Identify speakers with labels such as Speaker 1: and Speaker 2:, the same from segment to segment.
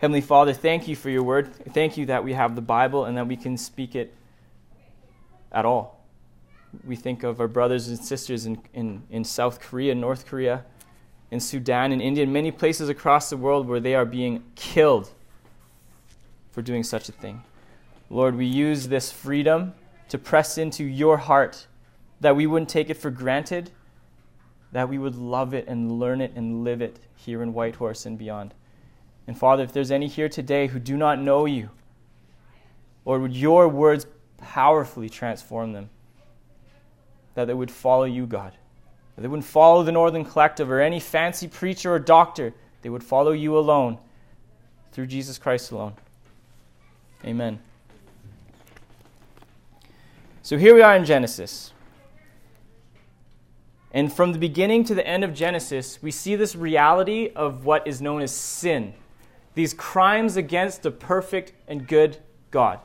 Speaker 1: Heavenly Father, thank you for your word. Thank you that we have the Bible and that we can speak it at all. We think of our brothers and sisters in, in, in South Korea, North Korea, in Sudan, in India, and many places across the world where they are being killed for doing such a thing. Lord, we use this freedom to press into your heart, that we wouldn't take it for granted, that we would love it and learn it and live it here in Whitehorse and beyond. And Father, if there's any here today who do not know you, Lord, would your words powerfully transform them? That they would follow you, God. That they wouldn't follow the Northern Collective or any fancy preacher or doctor. They would follow you alone through Jesus Christ alone. Amen. So here we are in Genesis. And from the beginning to the end of Genesis, we see this reality of what is known as sin these crimes against the perfect and good God.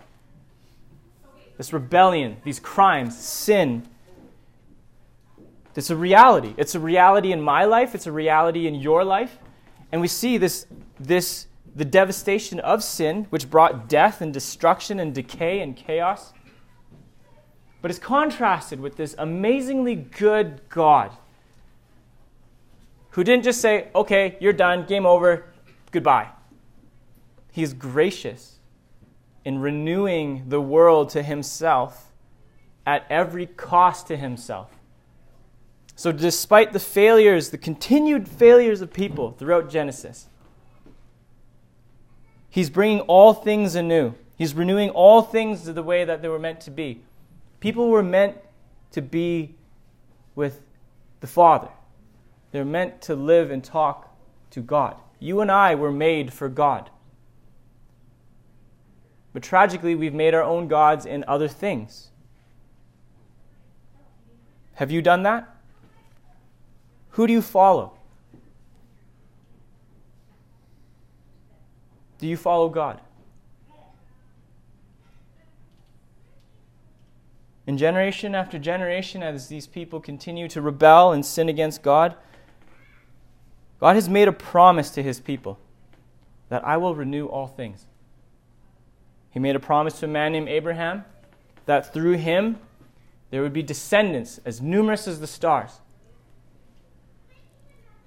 Speaker 1: This rebellion, these crimes, sin. It's a reality. It's a reality in my life, it's a reality in your life. And we see this, this the devastation of sin, which brought death and destruction and decay and chaos. But it's contrasted with this amazingly good God who didn't just say, okay, you're done, game over, goodbye. He is gracious in renewing the world to himself at every cost to himself. So, despite the failures, the continued failures of people throughout Genesis, he's bringing all things anew. He's renewing all things to the way that they were meant to be. People were meant to be with the Father, they're meant to live and talk to God. You and I were made for God. But tragically, we've made our own gods in other things. Have you done that? Who do you follow? Do you follow God? And generation after generation, as these people continue to rebel and sin against God, God has made a promise to his people that I will renew all things. He made a promise to a man named Abraham that through him there would be descendants as numerous as the stars.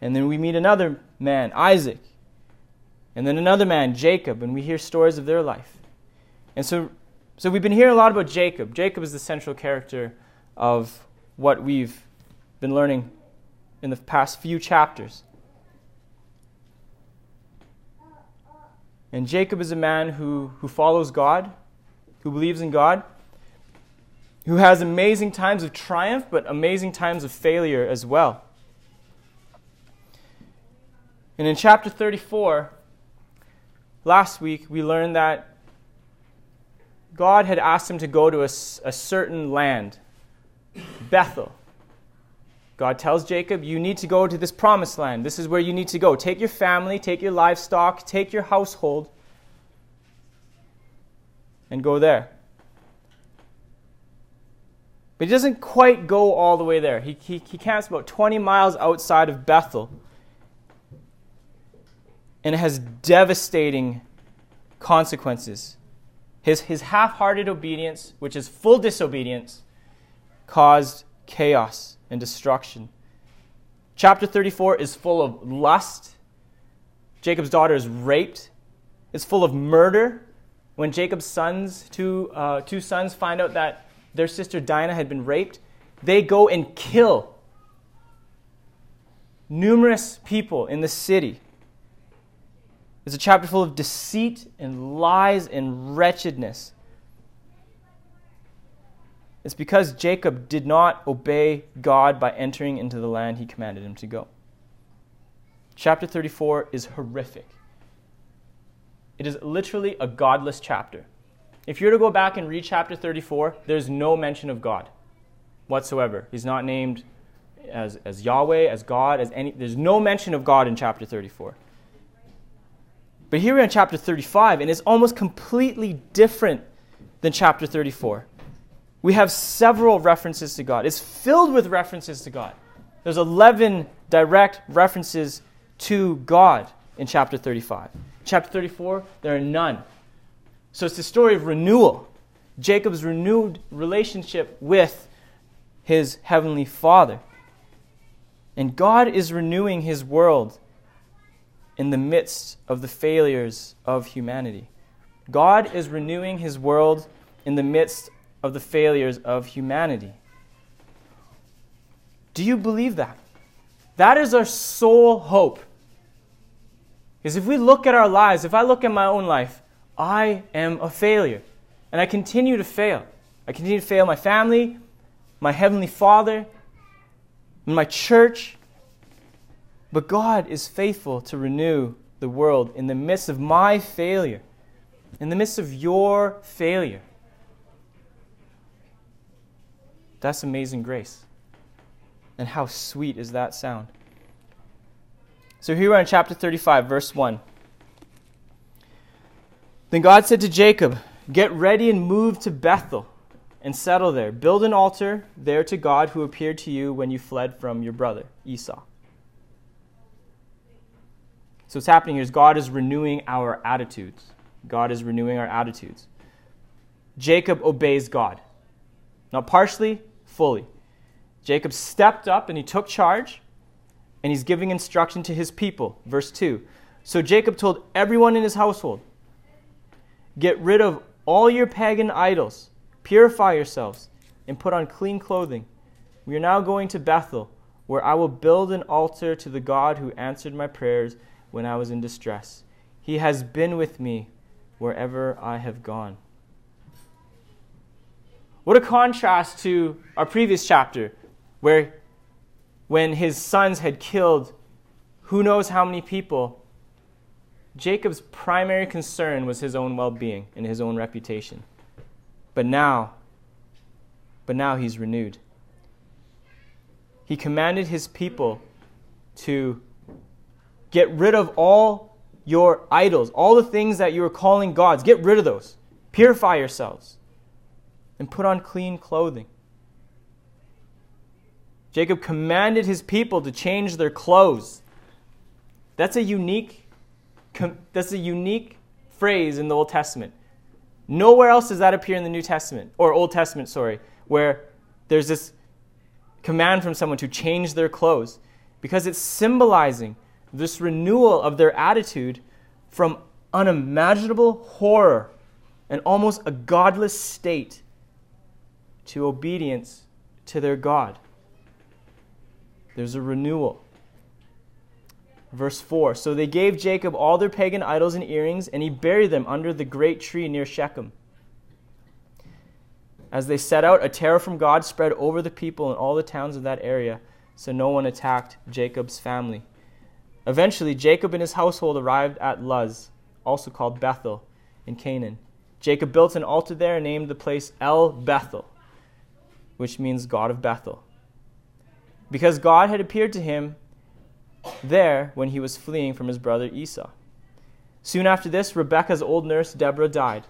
Speaker 1: And then we meet another man, Isaac. And then another man, Jacob, and we hear stories of their life. And so, so we've been hearing a lot about Jacob. Jacob is the central character of what we've been learning in the past few chapters. And Jacob is a man who, who follows God, who believes in God, who has amazing times of triumph, but amazing times of failure as well. And in chapter 34, last week, we learned that God had asked him to go to a, a certain land, Bethel. God tells Jacob, You need to go to this promised land. This is where you need to go. Take your family, take your livestock, take your household, and go there. But he doesn't quite go all the way there. He, he, he camps about 20 miles outside of Bethel. And it has devastating consequences. His, his half hearted obedience, which is full disobedience, caused chaos and destruction. Chapter 34 is full of lust. Jacob's daughter is raped. It's full of murder. When Jacob's sons, two, uh, two sons, find out that their sister Dinah had been raped, they go and kill numerous people in the city. It's a chapter full of deceit and lies and wretchedness. It's because Jacob did not obey God by entering into the land he commanded him to go. Chapter 34 is horrific. It is literally a godless chapter. If you were to go back and read chapter 34, there's no mention of God whatsoever. He's not named as, as Yahweh, as God, as any. There's no mention of God in chapter 34. But here we're in chapter 35, and it's almost completely different than chapter 34 we have several references to God. It's filled with references to God. There's 11 direct references to God in chapter 35. chapter 34, there are none. So it's the story of renewal. Jacob's renewed relationship with his heavenly Father. And God is renewing his world in the midst of the failures of humanity. God is renewing his world in the midst of the failures of humanity. Do you believe that? That is our sole hope. Because if we look at our lives, if I look at my own life, I am a failure. And I continue to fail. I continue to fail my family, my heavenly Father, my church. But God is faithful to renew the world in the midst of my failure, in the midst of your failure. That's amazing grace. And how sweet is that sound? So here we are in chapter 35, verse 1. Then God said to Jacob, Get ready and move to Bethel and settle there. Build an altar there to God who appeared to you when you fled from your brother Esau. So what's happening here is God is renewing our attitudes. God is renewing our attitudes. Jacob obeys God. Not partially, fully. Jacob stepped up and he took charge, and he's giving instruction to his people. Verse 2. So Jacob told everyone in his household Get rid of all your pagan idols, purify yourselves, and put on clean clothing. We are now going to Bethel, where I will build an altar to the God who answered my prayers when I was in distress. He has been with me wherever I have gone. What a contrast to our previous chapter, where when his sons had killed who knows how many people, Jacob's primary concern was his own well being and his own reputation. But now, but now he's renewed. He commanded his people to get rid of all your idols, all the things that you are calling gods. Get rid of those. Purify yourselves and put on clean clothing. Jacob commanded his people to change their clothes. That's a unique that's a unique phrase in the Old Testament. Nowhere else does that appear in the New Testament or Old Testament, sorry, where there's this command from someone to change their clothes because it's symbolizing this renewal of their attitude from unimaginable horror and almost a godless state to obedience to their God. There's a renewal. Verse 4 So they gave Jacob all their pagan idols and earrings, and he buried them under the great tree near Shechem. As they set out, a terror from God spread over the people and all the towns of that area, so no one attacked Jacob's family. Eventually, Jacob and his household arrived at Luz, also called Bethel, in Canaan. Jacob built an altar there and named the place El Bethel which means God of Bethel. Because God had appeared to him there when he was fleeing from his brother Esau. Soon after this, Rebekah's old nurse Deborah died.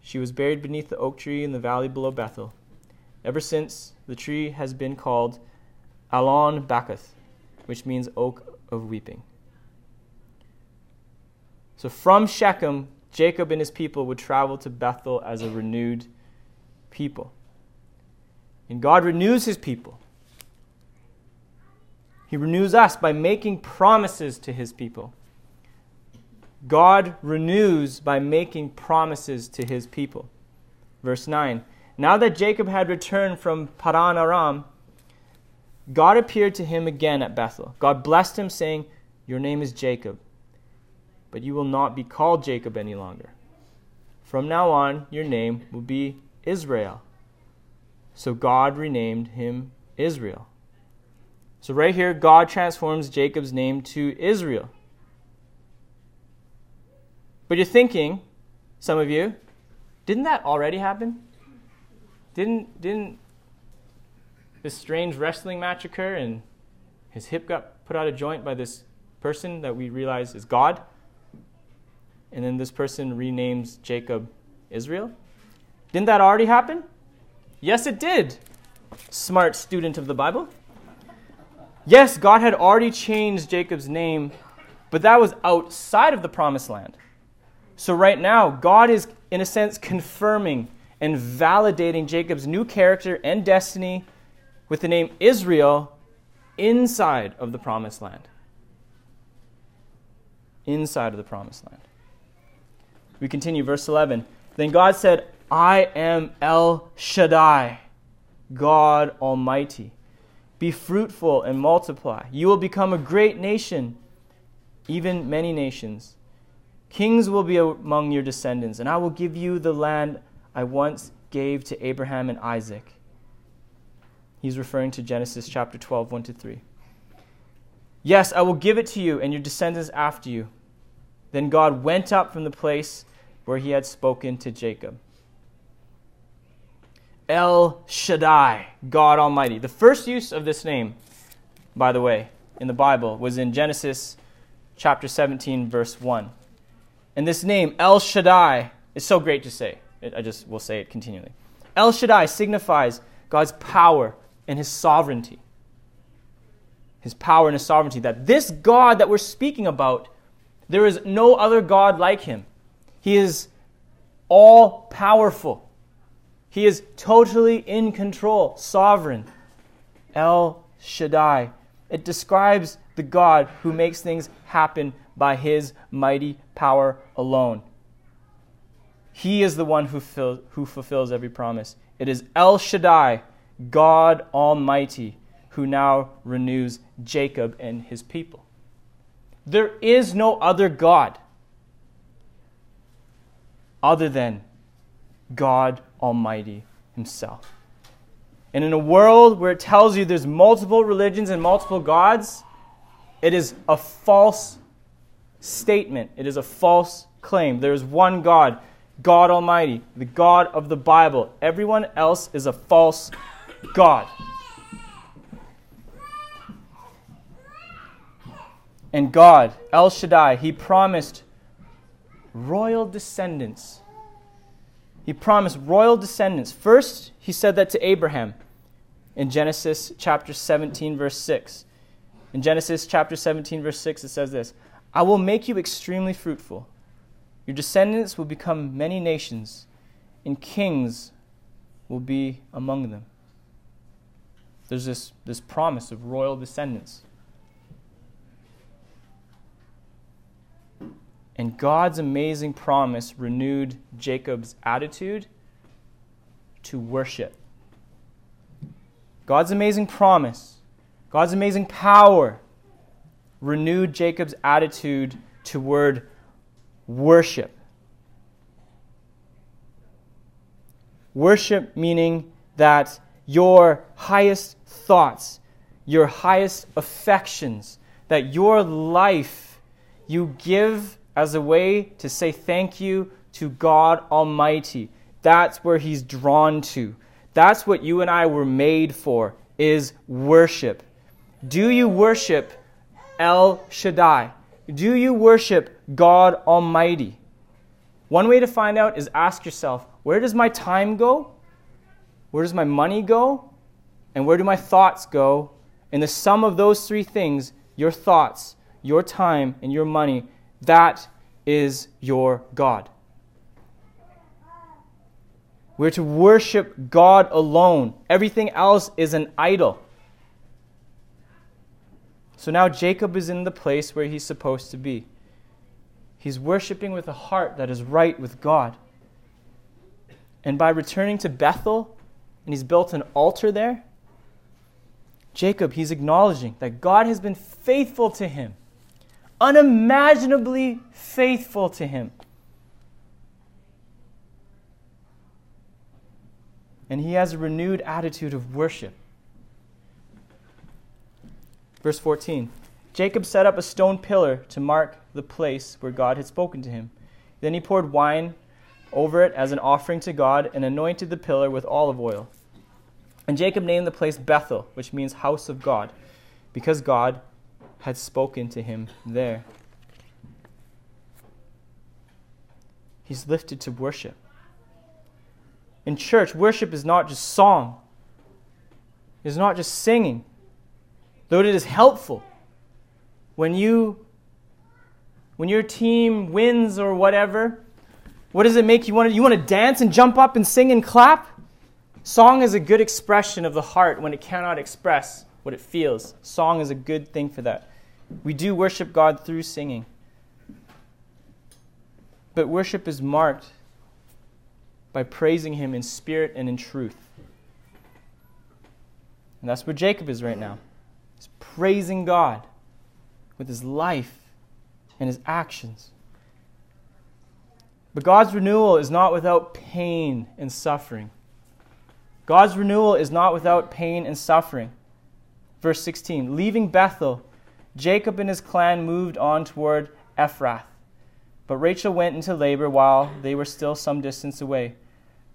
Speaker 1: She was buried beneath the oak tree in the valley below Bethel. Ever since, the tree has been called Alon Bachuth, which means oak of weeping. So from Shechem, Jacob and his people would travel to Bethel as a renewed people. And God renews his people. He renews us by making promises to his people. God renews by making promises to his people. Verse 9 Now that Jacob had returned from Padan Aram, God appeared to him again at Bethel. God blessed him, saying, Your name is Jacob, but you will not be called Jacob any longer. From now on, your name will be Israel so God renamed him Israel. So, right here, God transforms Jacob's name to Israel. But you're thinking, some of you, didn't that already happen? Didn't, didn't this strange wrestling match occur and his hip got put out of joint by this person that we realize is God? And then this person renames Jacob Israel? Didn't that already happen? Yes, it did, smart student of the Bible. Yes, God had already changed Jacob's name But that was outside of the promised land. So right now, God is, in a sense, confirming and validating Jacob's new character and destiny with the name Israel inside of the promised land. Inside of the promised land. We continue, verse 11. Then God said, I am El Shaddai, God Almighty. Be fruitful and multiply. You will become a great nation, even many nations. Kings will be among your descendants, and I will give you the land I once gave to Abraham and Isaac. He's referring to Genesis chapter 12, 1 to 3. Yes, I will give it to you and your descendants after you. Then God went up from the place where he had spoken to Jacob. El Shaddai, God Almighty. The first use of this name, by the way, in the Bible was in Genesis chapter 17, verse 1. And this name, El Shaddai, is so great to say. I just will say it continually. El Shaddai signifies God's power and his sovereignty. His power and his sovereignty. That this God that we're speaking about, there is no other God like him. He is all powerful. He is totally in control, sovereign. El Shaddai. It describes the God who makes things happen by his mighty power alone. He is the one who, fill, who fulfills every promise. It is El Shaddai, God Almighty, who now renews Jacob and his people. There is no other God other than God Almighty Himself. And in a world where it tells you there's multiple religions and multiple gods, it is a false statement. It is a false claim. There is one God, God Almighty, the God of the Bible. Everyone else is a false God. And God, El Shaddai, He promised royal descendants. He promised royal descendants. First, He said that to Abraham in Genesis chapter 17, verse 6. In Genesis chapter 17, verse 6, it says this I will make you extremely fruitful. Your descendants will become many nations, and kings will be among them. There's this, this promise of royal descendants. And God's amazing promise renewed Jacob's attitude to worship. God's amazing promise, God's amazing power renewed Jacob's attitude toward worship. Worship meaning that your highest thoughts, your highest affections, that your life you give as a way to say thank you to God Almighty. That's where He's drawn to. That's what you and I were made for, is worship. Do you worship El Shaddai? Do you worship God Almighty? One way to find out is ask yourself, where does my time go? Where does my money go? And where do my thoughts go? And the sum of those three things, your thoughts, your time, and your money, that is your God. We're to worship God alone. Everything else is an idol. So now Jacob is in the place where he's supposed to be. He's worshiping with a heart that is right with God. And by returning to Bethel, and he's built an altar there. Jacob, he's acknowledging that God has been faithful to him, unimaginably faithful to him. And he has a renewed attitude of worship. Verse 14 Jacob set up a stone pillar to mark the place where God had spoken to him. Then he poured wine over it as an offering to God and anointed the pillar with olive oil. And Jacob named the place Bethel, which means house of God, because God had spoken to him there. He's lifted to worship. In church, worship is not just song, it's not just singing, though it is helpful. When you when your team wins or whatever, what does it make you want to you want to dance and jump up and sing and clap? Song is a good expression of the heart when it cannot express what it feels. Song is a good thing for that. We do worship God through singing. But worship is marked by praising Him in spirit and in truth. And that's where Jacob is right now. He's praising God with his life and his actions. But God's renewal is not without pain and suffering. God's renewal is not without pain and suffering. Verse 16 Leaving Bethel, Jacob and his clan moved on toward Ephrath. But Rachel went into labor while they were still some distance away.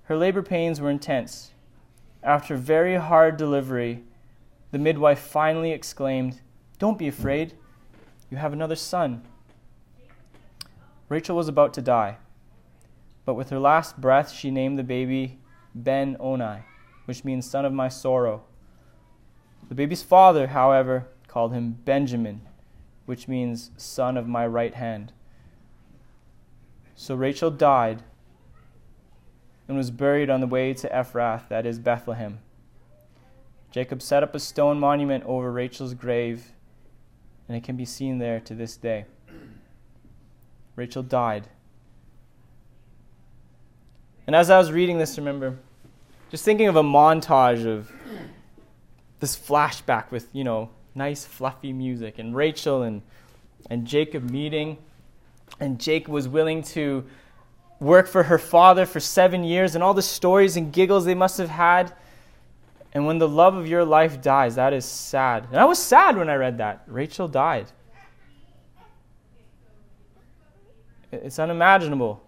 Speaker 1: Her labor pains were intense. After very hard delivery, the midwife finally exclaimed, Don't be afraid. You have another son. Rachel was about to die, but with her last breath, she named the baby Ben Oni, which means son of my sorrow. The baby's father, however, called him Benjamin, which means son of my right hand. So Rachel died and was buried on the way to Ephrath, that is Bethlehem. Jacob set up a stone monument over Rachel's grave, and it can be seen there to this day. Rachel died. And as I was reading this, remember, just thinking of a montage of this flashback with, you know, nice fluffy music and Rachel and, and Jacob meeting. And Jacob was willing to work for her father for seven years and all the stories and giggles they must have had. And when the love of your life dies, that is sad. And I was sad when I read that. Rachel died. It's unimaginable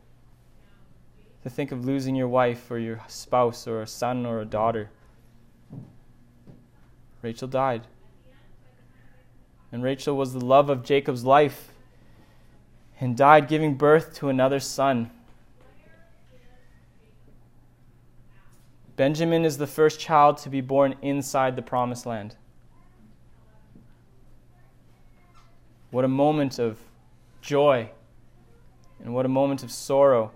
Speaker 1: to think of losing your wife or your spouse or a son or a daughter. Rachel died. And Rachel was the love of Jacob's life and died giving birth to another son. Benjamin is the first child to be born inside the promised land. What a moment of joy and what a moment of sorrow.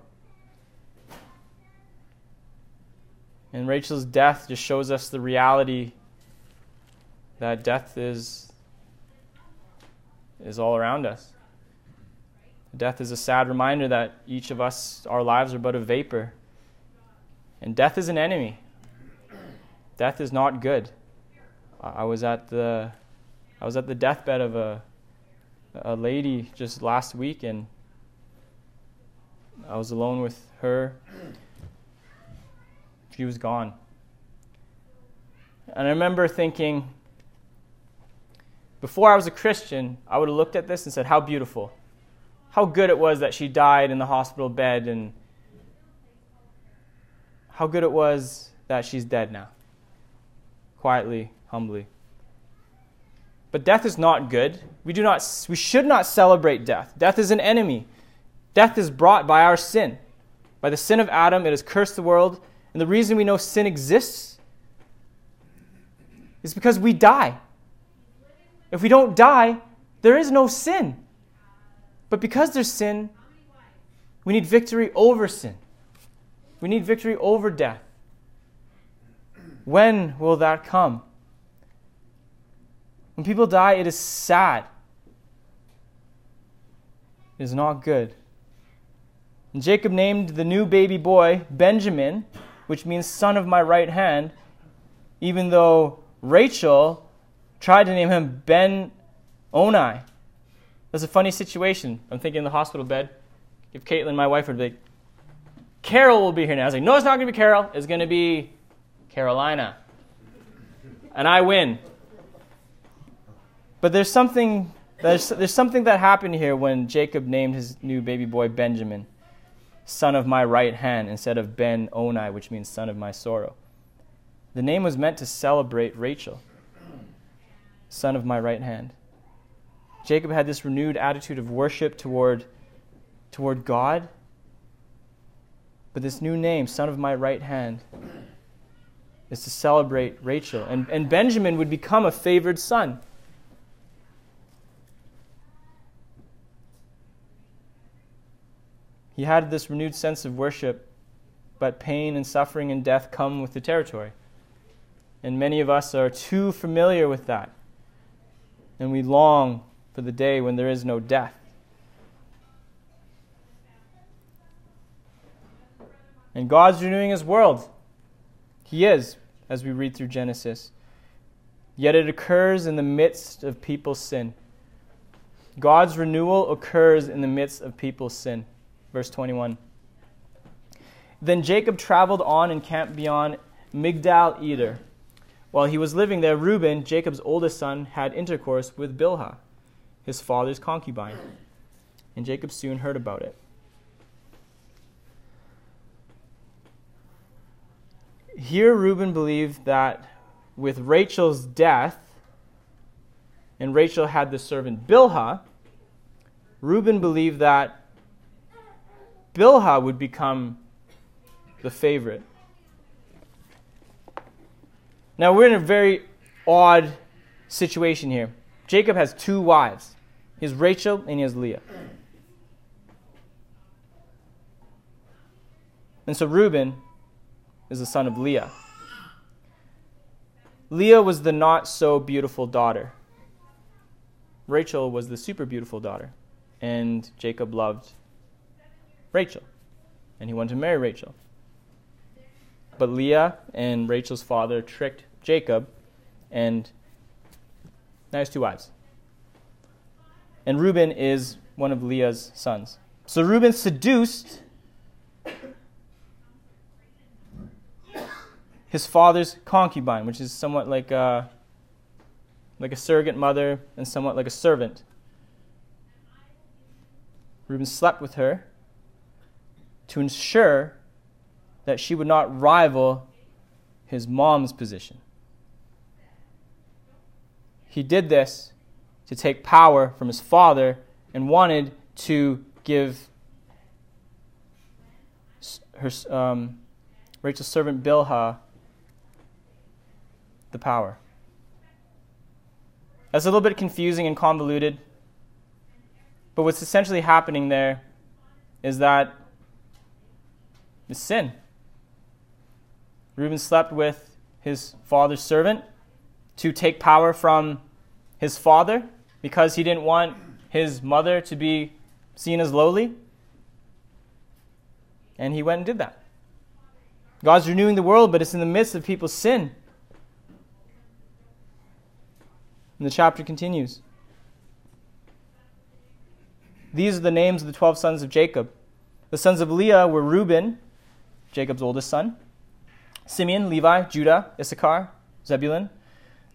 Speaker 1: And Rachel's death just shows us the reality that death is, is all around us. Death is a sad reminder that each of us, our lives are but a vapor. And death is an enemy. Death is not good. I was at the I was at the deathbed of a a lady just last week and I was alone with her. She was gone. And I remember thinking before I was a Christian, I would have looked at this and said, How beautiful. How good it was that she died in the hospital bed and how good it was that she's dead now. Quietly, humbly. But death is not good. We, do not, we should not celebrate death. Death is an enemy. Death is brought by our sin. By the sin of Adam, it has cursed the world. And the reason we know sin exists is because we die. If we don't die, there is no sin. But because there's sin, we need victory over sin. We need victory over death. When will that come? When people die, it is sad. It is not good. And Jacob named the new baby boy Benjamin, which means son of my right hand, even though Rachel tried to name him Ben Oni. That's a funny situation. I'm thinking in the hospital bed. If Caitlin, my wife, would be like, Carol will be here now. I was like, no, it's not going to be Carol. It's going to be Carolina. And I win. But there's something, there's, there's something that happened here when Jacob named his new baby boy Benjamin, son of my right hand, instead of Ben Oni, which means son of my sorrow. The name was meant to celebrate Rachel, son of my right hand. Jacob had this renewed attitude of worship toward, toward God but this new name, son of my right hand, is to celebrate Rachel. And, and Benjamin would become a favored son. He had this renewed sense of worship, but pain and suffering and death come with the territory. And many of us are too familiar with that. And we long for the day when there is no death. And God's renewing his world. He is, as we read through Genesis. Yet it occurs in the midst of people's sin. God's renewal occurs in the midst of people's sin. Verse 21. Then Jacob traveled on and camped beyond Migdal Eder. While he was living there, Reuben, Jacob's oldest son, had intercourse with Bilhah, his father's concubine. And Jacob soon heard about it. Here, Reuben believed that with Rachel's death, and Rachel had the servant Bilhah, Reuben believed that Bilhah would become the favorite. Now, we're in a very odd situation here. Jacob has two wives. He has Rachel and he has Leah. And so Reuben is the son of Leah. Leah was the not so beautiful daughter. Rachel was the super beautiful daughter. And Jacob loved Rachel. And he wanted to marry Rachel. But Leah and Rachel's father tricked Jacob, and now has two wives. And Reuben is one of Leah's sons. So Reuben seduced his father's concubine, which is somewhat like a, like a surrogate mother and somewhat like a servant. Reuben slept with her to ensure that she would not rival his mom's position. He did this to take power from his father and wanted to give her, um, Rachel's servant Bilhah the power. That's a little bit confusing and convoluted. But what's essentially happening there is that it's sin. Reuben slept with his father's servant to take power from his father because he didn't want his mother to be seen as lowly. And he went and did that. God's renewing the world, but it's in the midst of people's sin. And the chapter continues. These are the names of the twelve sons of Jacob. The sons of Leah were Reuben, Jacob's oldest son, Simeon, Levi, Judah, Issachar, Zebulun.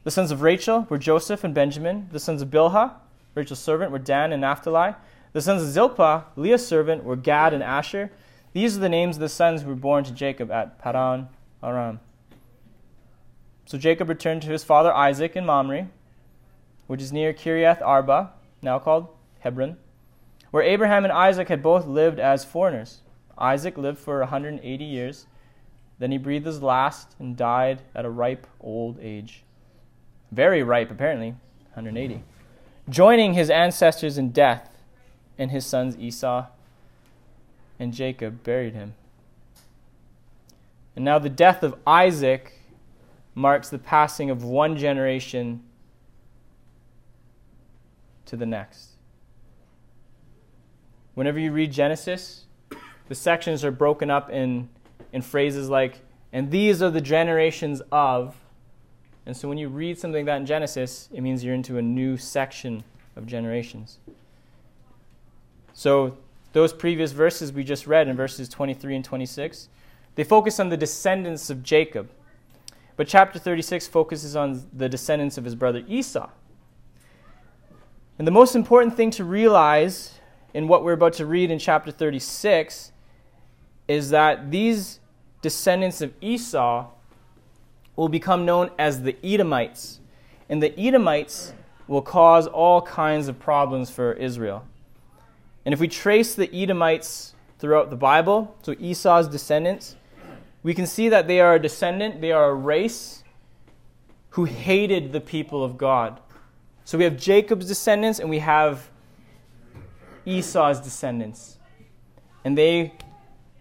Speaker 1: The sons of Rachel were Joseph and Benjamin. The sons of Bilhah, Rachel's servant, were Dan and Naphtali. The sons of Zilpah, Leah's servant, were Gad and Asher. These are the names of the sons who were born to Jacob at Padan Aram. So Jacob returned to his father Isaac in Mamre which is near Kiriath Arba, now called Hebron, where Abraham and Isaac had both lived as foreigners. Isaac lived for 180 years. Then he breathed his last and died at a ripe old age. Very ripe, apparently, 180. Joining his ancestors in death, and his sons Esau and Jacob buried him. And now the death of Isaac marks the passing of one generation to the next. Whenever you read Genesis, the sections are broken up in, in phrases like, and these are the generations of. And so when you read something like that in Genesis, it means you're into a new section of generations. So those previous verses we just read in verses 23 and 26, they focus on the descendants of Jacob. But chapter 36 focuses on the descendants of his brother Esau. And the most important thing to realize in what we're about to read in chapter 36 is that these descendants of Esau will become known as the Edomites. And the Edomites will cause all kinds of problems for Israel. And if we trace the Edomites throughout the Bible, so Esau's descendants, we can see that they are a descendant, they are a race who hated the people of God. So we have Jacob's descendants and we have Esau's descendants. and they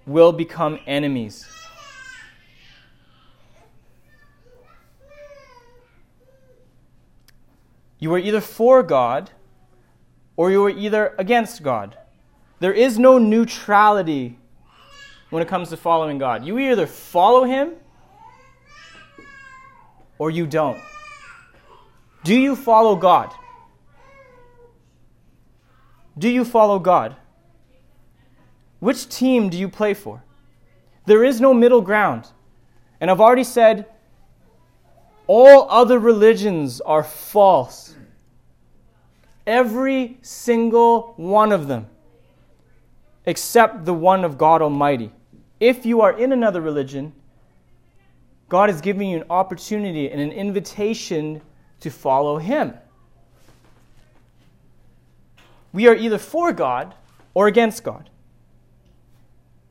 Speaker 1: will become enemies. You are either for God or you are either against God. There is no neutrality when it comes to following God. You either follow Him or you don't. Do you follow God? Do you follow God? Which team do you play for? There is no middle ground. And I've already said all other religions are false. Every single one of them, except the one of God Almighty. If you are in another religion, God is giving you an opportunity and an invitation to follow Him. We are either for God or against God.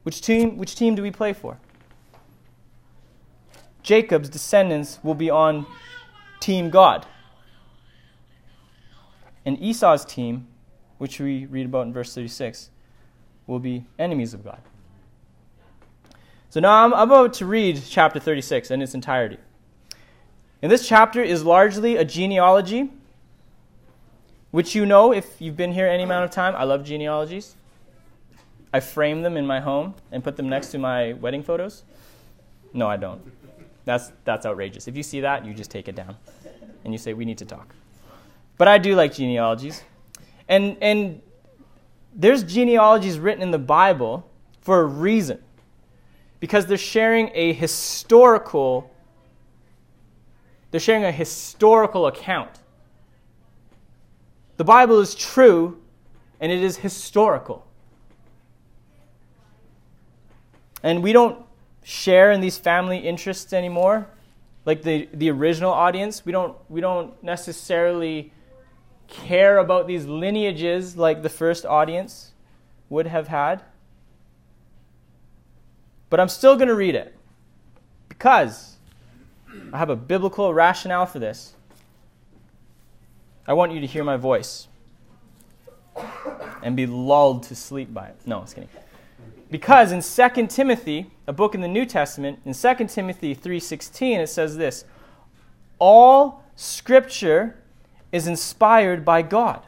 Speaker 1: Which team, which team do we play for? Jacob's descendants will be on Team God. And Esau's team, which we read about in verse 36, will be enemies of God. So now I'm about to read chapter 36 in its entirety. And this chapter is largely a genealogy, which you know if you've been here any amount of time. I love genealogies. I frame them in my home and put them next to my wedding photos. No, I don't. That's, that's outrageous. If you see that, you just take it down and you say, We need to talk. But I do like genealogies. And, and there's genealogies written in the Bible for a reason because they're sharing a historical they're sharing a historical account the bible is true and it is historical and we don't share in these family interests anymore? Like the, the original audience? We don't we don't necessarily care about these lineages like the first audience would have had. But i'm still going to read it because i have a biblical rationale for this. I want you to hear my voice and be lulled to sleep by it. No I'm kidding. Because in 2 Timothy, a book in the New Testament, in 2 Timothy 3:16 it says this, all scripture is inspired by God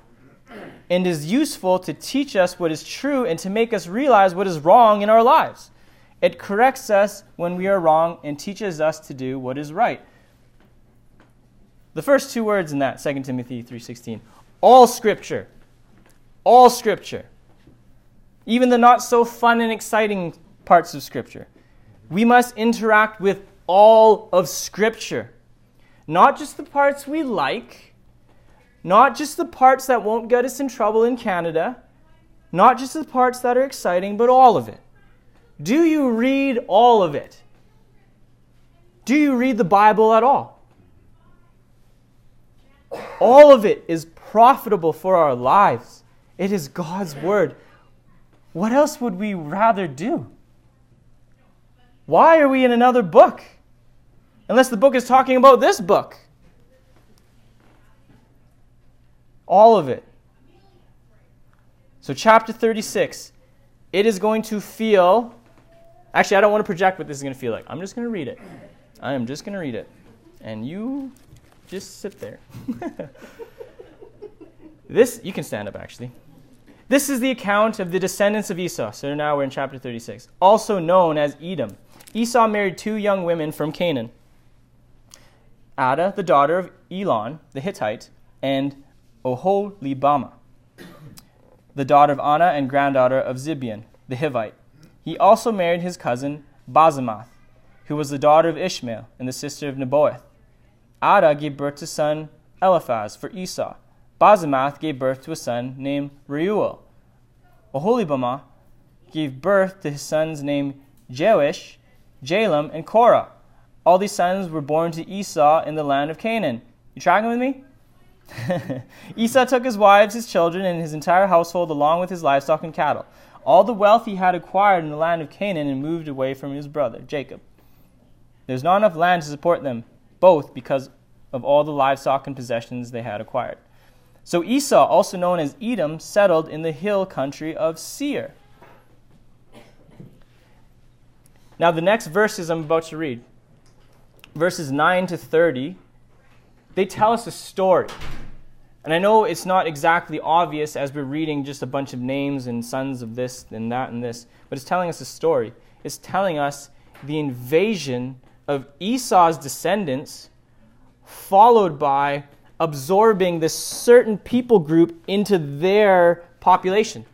Speaker 1: and is useful to teach us what is true and to make us realize what is wrong in our lives. It corrects us when we are wrong and teaches us to do what is right. The first two words in that 2 Timothy 3:16, all scripture. All scripture even the not so fun and exciting parts of Scripture. We must interact with all of Scripture, not just the parts we like, not just the parts that won't get us in trouble in Canada, not just the parts that are exciting, but all of it. Do you read all of it? Do you read the Bible at all? All of it is profitable for our lives. It is God's Word. What else would we rather do? Why are we in another book? Unless the book is talking about this book. All of it. So, chapter 36, it is going to feel. Actually, I don't want to project what this is going to feel like. I'm just going to read it. I am just going to read it. And you just sit there. this, you can stand up actually. This is the account of the descendants of Esau. So now we're in chapter 36, also known as Edom. Esau married two young women from Canaan Adah, the daughter of Elon, the Hittite, and Oholibamah, the daughter of Anah and granddaughter of Zibeon, the Hivite. He also married his cousin Basemath, who was the daughter of Ishmael and the sister of Nebaioth. Adah gave birth to a son Eliphaz for Esau. Basemath gave birth to a son named Reuel. Oholibamah gave birth to his sons named Jeush, Jalam, and Korah. All these sons were born to Esau in the land of Canaan. You tracking with me? Esau took his wives, his children, and his entire household along with his livestock and cattle, all the wealth he had acquired in the land of Canaan, and moved away from his brother, Jacob. There's not enough land to support them, both because of all the livestock and possessions they had acquired. So Esau, also known as Edom, settled in the hill country of Seir. Now, the next verses I'm about to read, verses 9 to 30, they tell us a story. And I know it's not exactly obvious as we're reading just a bunch of names and sons of this and that and this, but it's telling us a story. It's telling us the invasion of Esau's descendants, followed by absorbing this certain people group into their population.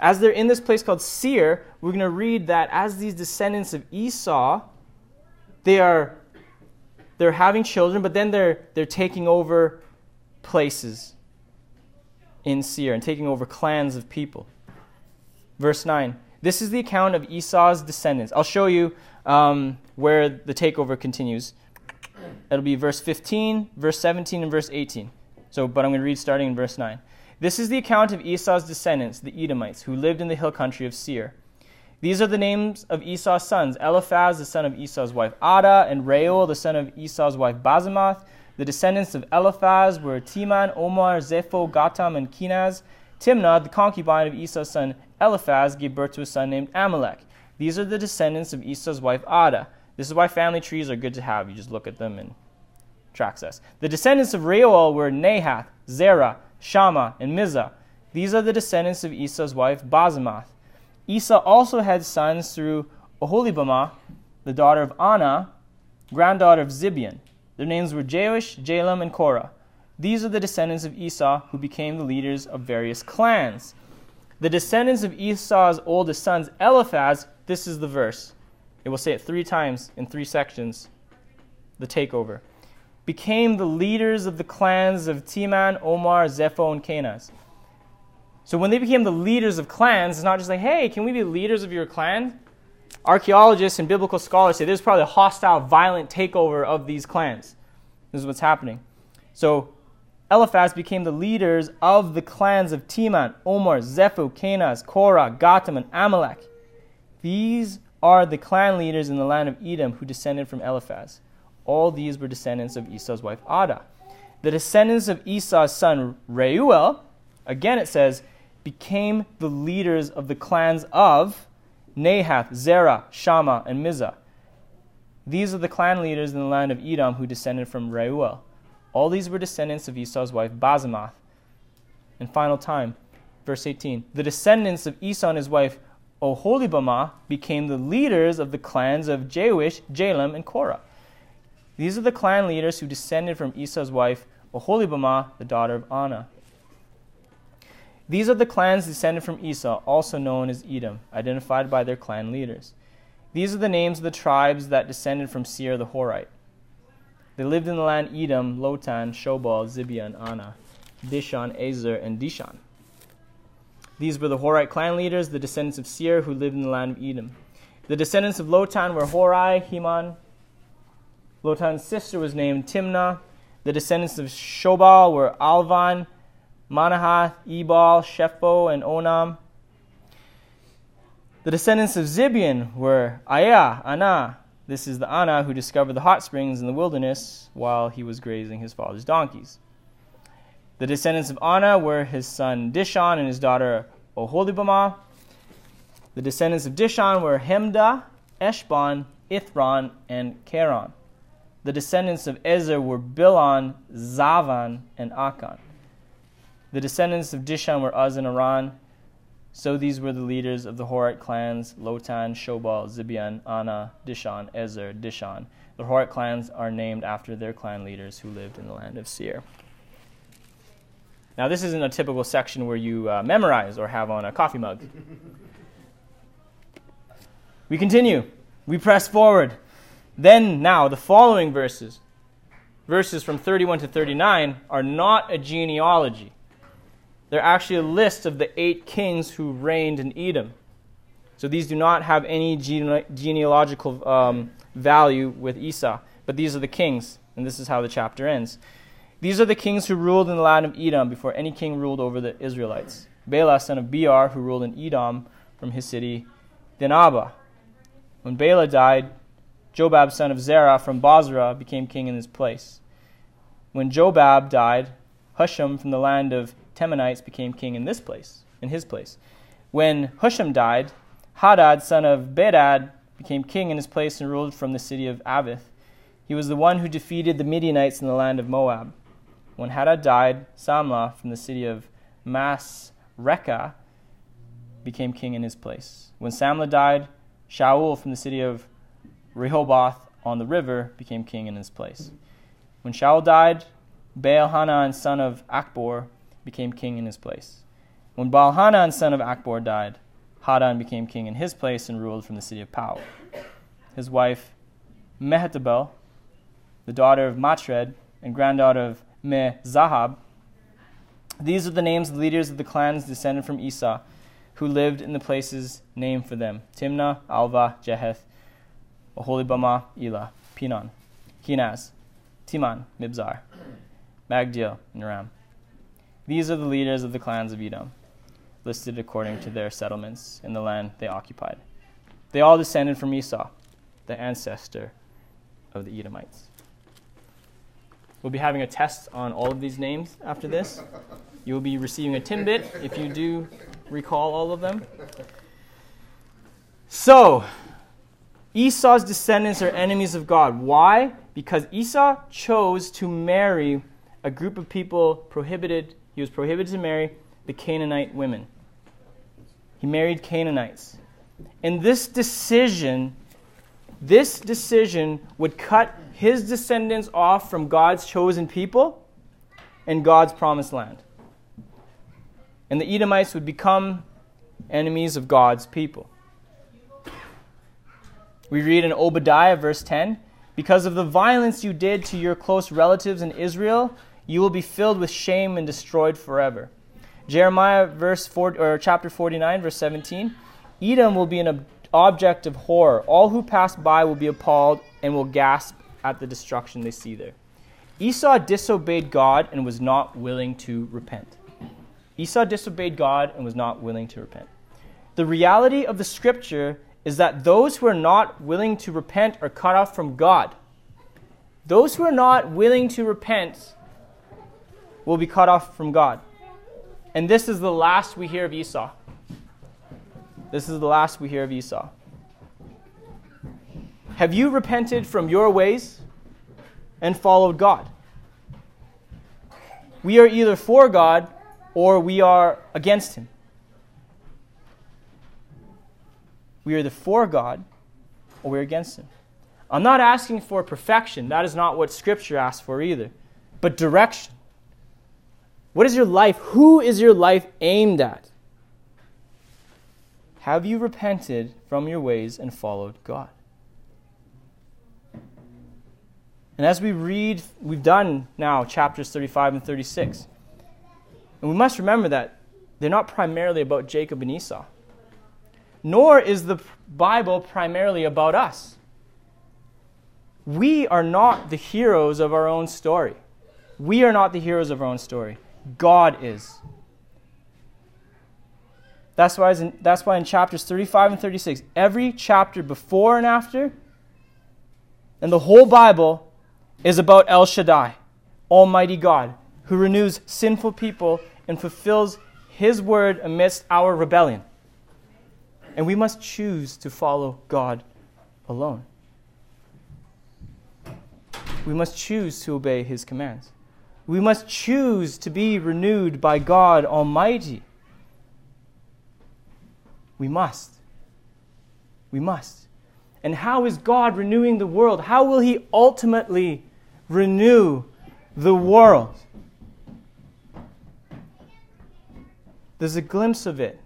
Speaker 1: As they're in this place called Seir, we're going to read that as these descendants of Esau, they are they're having children, but then they're they're taking over places in Seir and taking over clans of people. Verse 9. This is the account of Esau's descendants. I'll show you um, where the takeover continues. It'll be verse 15, verse 17, and verse 18. So, but I'm going to read starting in verse 9. This is the account of Esau's descendants, the Edomites, who lived in the hill country of Seir. These are the names of Esau's sons Eliphaz, the son of Esau's wife Adah, and Reuel, the son of Esau's wife Basemath. The descendants of Eliphaz were Teman, Omar, Zepho, Gatam, and Kenaz. Timnah, the concubine of Esau's son Eliphaz, gave birth to a son named Amalek. These are the descendants of Esau's wife Adah. This is why family trees are good to have. You just look at them and tracks us. The descendants of Reuel were Nahath, Zerah, Shammah, and Mizzah. These are the descendants of Esau's wife Basemath. Esau also had sons through Oholibamah, the daughter of Anah, granddaughter of Zibeon. Their names were Jeush, Jalam, and Korah. These are the descendants of Esau who became the leaders of various clans. The descendants of Esau's oldest sons, Eliphaz, this is the verse. It will say it three times in three sections. The takeover. Became the leaders of the clans of Teman, Omar, Zepho, and Kenaz. So when they became the leaders of clans, it's not just like, hey, can we be leaders of your clan? archaeologists and biblical scholars say there's probably a hostile, violent takeover of these clans. This is what's happening. So Eliphaz became the leaders of the clans of Teman, Omar, Zepho, Kenaz, Korah, Gatam, and Amalek. These are the clan leaders in the land of Edom who descended from Eliphaz. All these were descendants of Esau's wife Adah. The descendants of Esau's son Reuel, again it says, became the leaders of the clans of Nahath, Zerah, Shammah, and Mizzah. These are the clan leaders in the land of Edom who descended from Reuel. All these were descendants of Esau's wife Basemath. And final time, verse 18. The descendants of Esau and his wife Oholibamah became the leaders of the clans of Jeush, Jalam, and Korah. These are the clan leaders who descended from Esau's wife Oholibamah, the daughter of Anah. These are the clans descended from Esau, also known as Edom, identified by their clan leaders. These are the names of the tribes that descended from Seir the Horite. They lived in the land Edom, Lotan, Shobal, Zibeon, Anah, Dishon, Ezer, and Dishan. These were the Horite clan leaders, the descendants of Seir, who lived in the land of Edom. The descendants of Lotan were Horai, Heman. Lotan's sister was named Timnah. The descendants of Shobal were Alvan, Manahath, Ebal, Shepho, and Onam. The descendants of Zibeon were Aiah, Anah. This is the Anah who discovered the hot springs in the wilderness while he was grazing his father's donkeys. The descendants of Anah were his son Dishon and his daughter Oholibamah. The descendants of Dishon were Hemda, Eshbon, Ithron, and Cheran. The descendants of Ezer were Bilhan, Zaavan, and Akan. The descendants of Dishan were Uz and Aran. So these were the leaders of the Horite clans Lotan, Shobal, Zibeon, Anah, Dishon, Ezer, Dishan. The Horite clans are named after their clan leaders who lived in the land of Seir. Now, this isn't a typical section where you uh, memorize or have on a coffee mug. we continue. We press forward. Then, now, the following verses, verses from 31 to 39, are not a genealogy. They're actually a list of the eight kings who reigned in Edom. So these do not have any gene- genealogical um, value with Esau, but these are the kings, and this is how the chapter ends. These are the kings who ruled in the land of Edom before any king ruled over the Israelites. Bela, son of Beor, who ruled in Edom from his city Dinhabah. When Bela died, Jobab, son of Zerah from Bozrah, became king in his place. When Jobab died, Husham from the land of Temanites became king in this place, in his place. When Husham died, Hadad, son of Bedad became king in his place and ruled from the city of Avith. He was the one who defeated the Midianites in the land of Moab. When Hadad died, Samlah from the city of Masrekah became king in his place. When Samlah died, Shaul from the city of Rehoboth on the river became king in his place. When Shaul died, Baal-Hanan, son of Akbor, became king in his place. When Baal-Hanan, son of Akbor, died, Hadad became king in his place and ruled from the city of Pau. His wife, Mehetabel, the daughter of Matred and granddaughter of Me-Zahab. These are the names of the leaders of the clans descended from Esau, who lived in the places named for them Timnah, Alvah, Jetheth, Oholibamah, Elah, Pinon, Kenaz, Teman, Mibzar, Magdiel, and Ram. These are the leaders of the clans of Edom, listed according to their settlements in the land they occupied. They all descended from Esau, the ancestor of the Edomites. We'll be having a test on all of these names after this. You will be receiving a Timbit if you do recall all of them. So, Esau's descendants are enemies of God. Why? Because Esau chose to marry a group of people prohibited, he was prohibited to marry the Canaanite women. He married Canaanites. And this decision, this decision would cut his descendants off from God's chosen people and God's promised land. And the Edomites would become enemies of God's people. We read in Obadiah, verse 10 Because of the violence you did to your close relatives in Israel, you will be filled with shame and destroyed forever. Jeremiah, verse 4, or chapter 49, verse 17 Edom will be an object of horror. All who pass by will be appalled and will gasp at the destruction they see there. Esau disobeyed God and was not willing to repent. Esau disobeyed God and was not willing to repent. The reality of the scripture is that those who are not willing to repent are cut off from God. Those who are not willing to repent will be cut off from God. And this is the last we hear of Esau. This is the last we hear of Esau. Have you repented from your ways and followed God? We are either for God or we are against Him. We are either for God or we're against Him. I'm not asking for perfection. That is not what Scripture asks for either. But direction. What is your life? Who is your life aimed at? Have you repented from your ways and followed God? And as we read, we've done now chapters 35 and 36. And we must remember that they're not primarily about Jacob and Esau, nor is the Bible primarily about us. We are not the heroes of our own story. We are not the heroes of our own story. God is. That's why, in, that's why in chapters 35 and 36, every chapter before and after, and the whole Bible is about El Shaddai, Almighty God, who renews sinful people and fulfills His word amidst our rebellion. And we must choose to follow God alone. We must choose to obey His commands. We must choose to be renewed by God Almighty. We must. We must. And how is God renewing the world? How will He ultimately renew the world. There's a glimpse of it,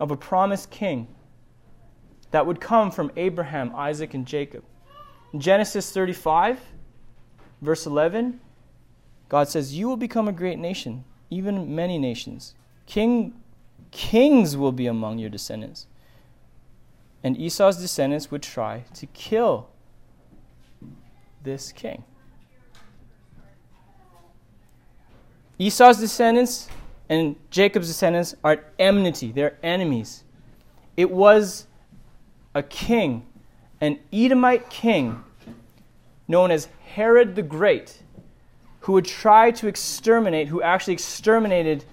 Speaker 1: of a promised king that would come from Abraham, Isaac, and Jacob. In Genesis 35, verse 11, God says, You will become a great nation, even many nations. King, kings will be among your descendants. And Esau's descendants would try to kill this king. Esau's descendants and Jacob's descendants are at enmity, they're enemies. It was a king, an Edomite king, known as Herod the Great, who would try to exterminate, who actually exterminated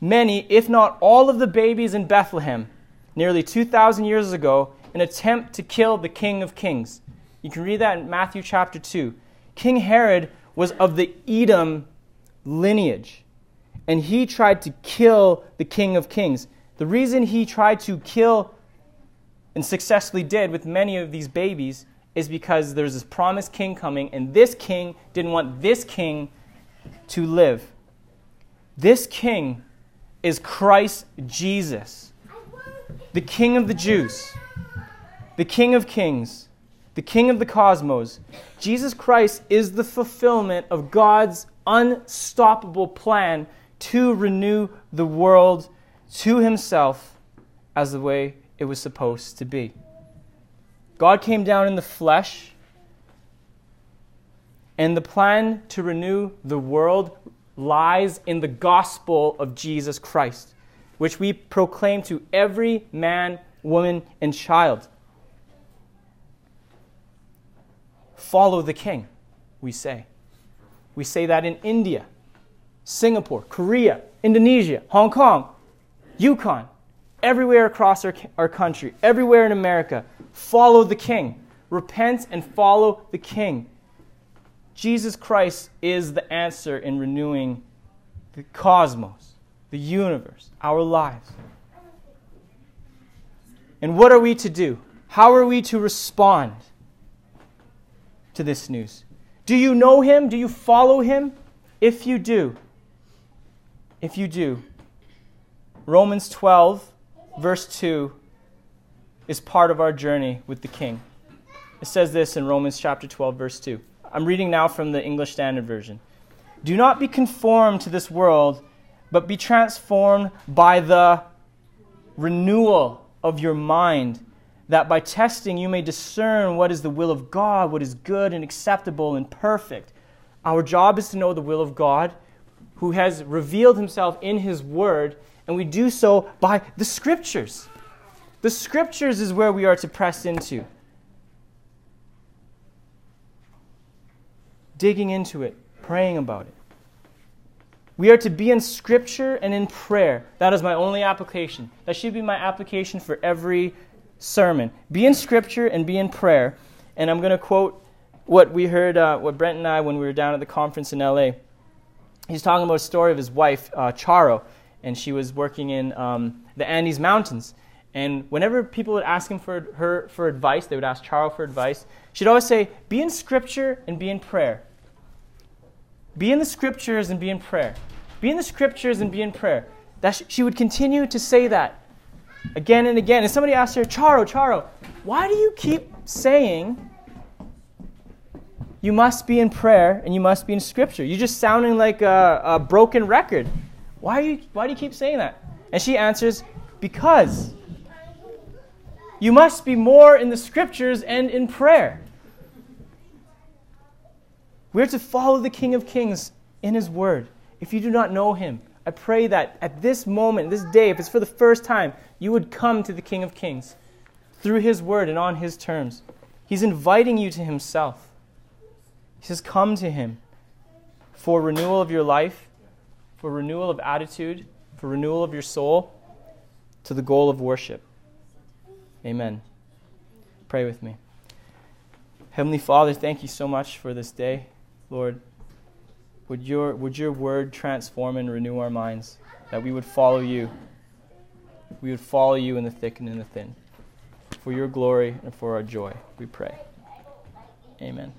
Speaker 1: many, if not all, of the babies in Bethlehem nearly 2,000 years ago, in attempt to kill the King of Kings. You can read that in Matthew chapter 2. King Herod was of the Edom lineage, and he tried to kill the King of Kings. The reason he tried to kill and successfully did with many of these babies is because there's this promised king coming, and this king didn't want this king to live. This king is Christ Jesus, the King of the Jews, the King of Kings, the King of the cosmos. Jesus Christ is the fulfillment of God's unstoppable plan to renew the world to himself as the way it was supposed to be. God came down in the flesh, and the plan to renew the world lies in the gospel of Jesus Christ, which we proclaim to every man, woman, and child. Follow the king, we say. We say that in India, Singapore, Korea, Indonesia, Hong Kong, Yukon, everywhere across our, our country, everywhere in America. Follow the king. Repent and follow the king. Jesus Christ is the answer in renewing the cosmos, the universe, our lives. And what are we to do? How are we to respond to this news? Do you know him? Do you follow him? If you do, if you do, Romans 12, verse 2 is part of our journey with the King. It says this in Romans chapter 12, verse 2. I'm reading now from the English Standard Version. Do not be conformed to this world, but be transformed by the renewal of your mind, that by testing you may discern what is the will of God, what is good and acceptable and perfect. Our job is to know the will of God, who has revealed himself in his word, and we do so by the scriptures. The scriptures is where we are to press into. Digging into it, praying about it. We are to be in scripture and in prayer. That is my only application. That should be my application for every sermon. Be in scripture and be in prayer. And I'm going to quote what we heard, uh, what Brent and I, when we were down at the conference in LA. He's talking about a story of his wife, uh, Charo, and she was working in um, the Andes Mountains. And whenever people would ask him for her for advice, they would ask Charo for advice. She'd always say, "Be in Scripture and be in prayer. Be in the Scriptures and be in prayer. Be in the Scriptures and be in prayer." That sh- she would continue to say that again and again. And somebody asked her, "Charo, Charo, why do you keep saying you must be in prayer and you must be in Scripture? You're just sounding like a, a broken record. Why, you, why do you keep saying that?" And she answers, "Because." You must be more in the scriptures and in prayer. We're to follow the King of Kings in his word. If you do not know him, I pray that at this moment, this day, if it's for the first time, you would come to the King of Kings through his word and on his terms. He's inviting you to himself. He says, Come to him for renewal of your life, for renewal of attitude, for renewal of your soul, to the goal of worship. Amen. Pray with me. Heavenly Father, thank you so much for this day. Lord, would your, would your word transform and renew our minds, that we would follow you. We would follow you in the thick and in the thin. For your glory and for our joy, we pray. Amen.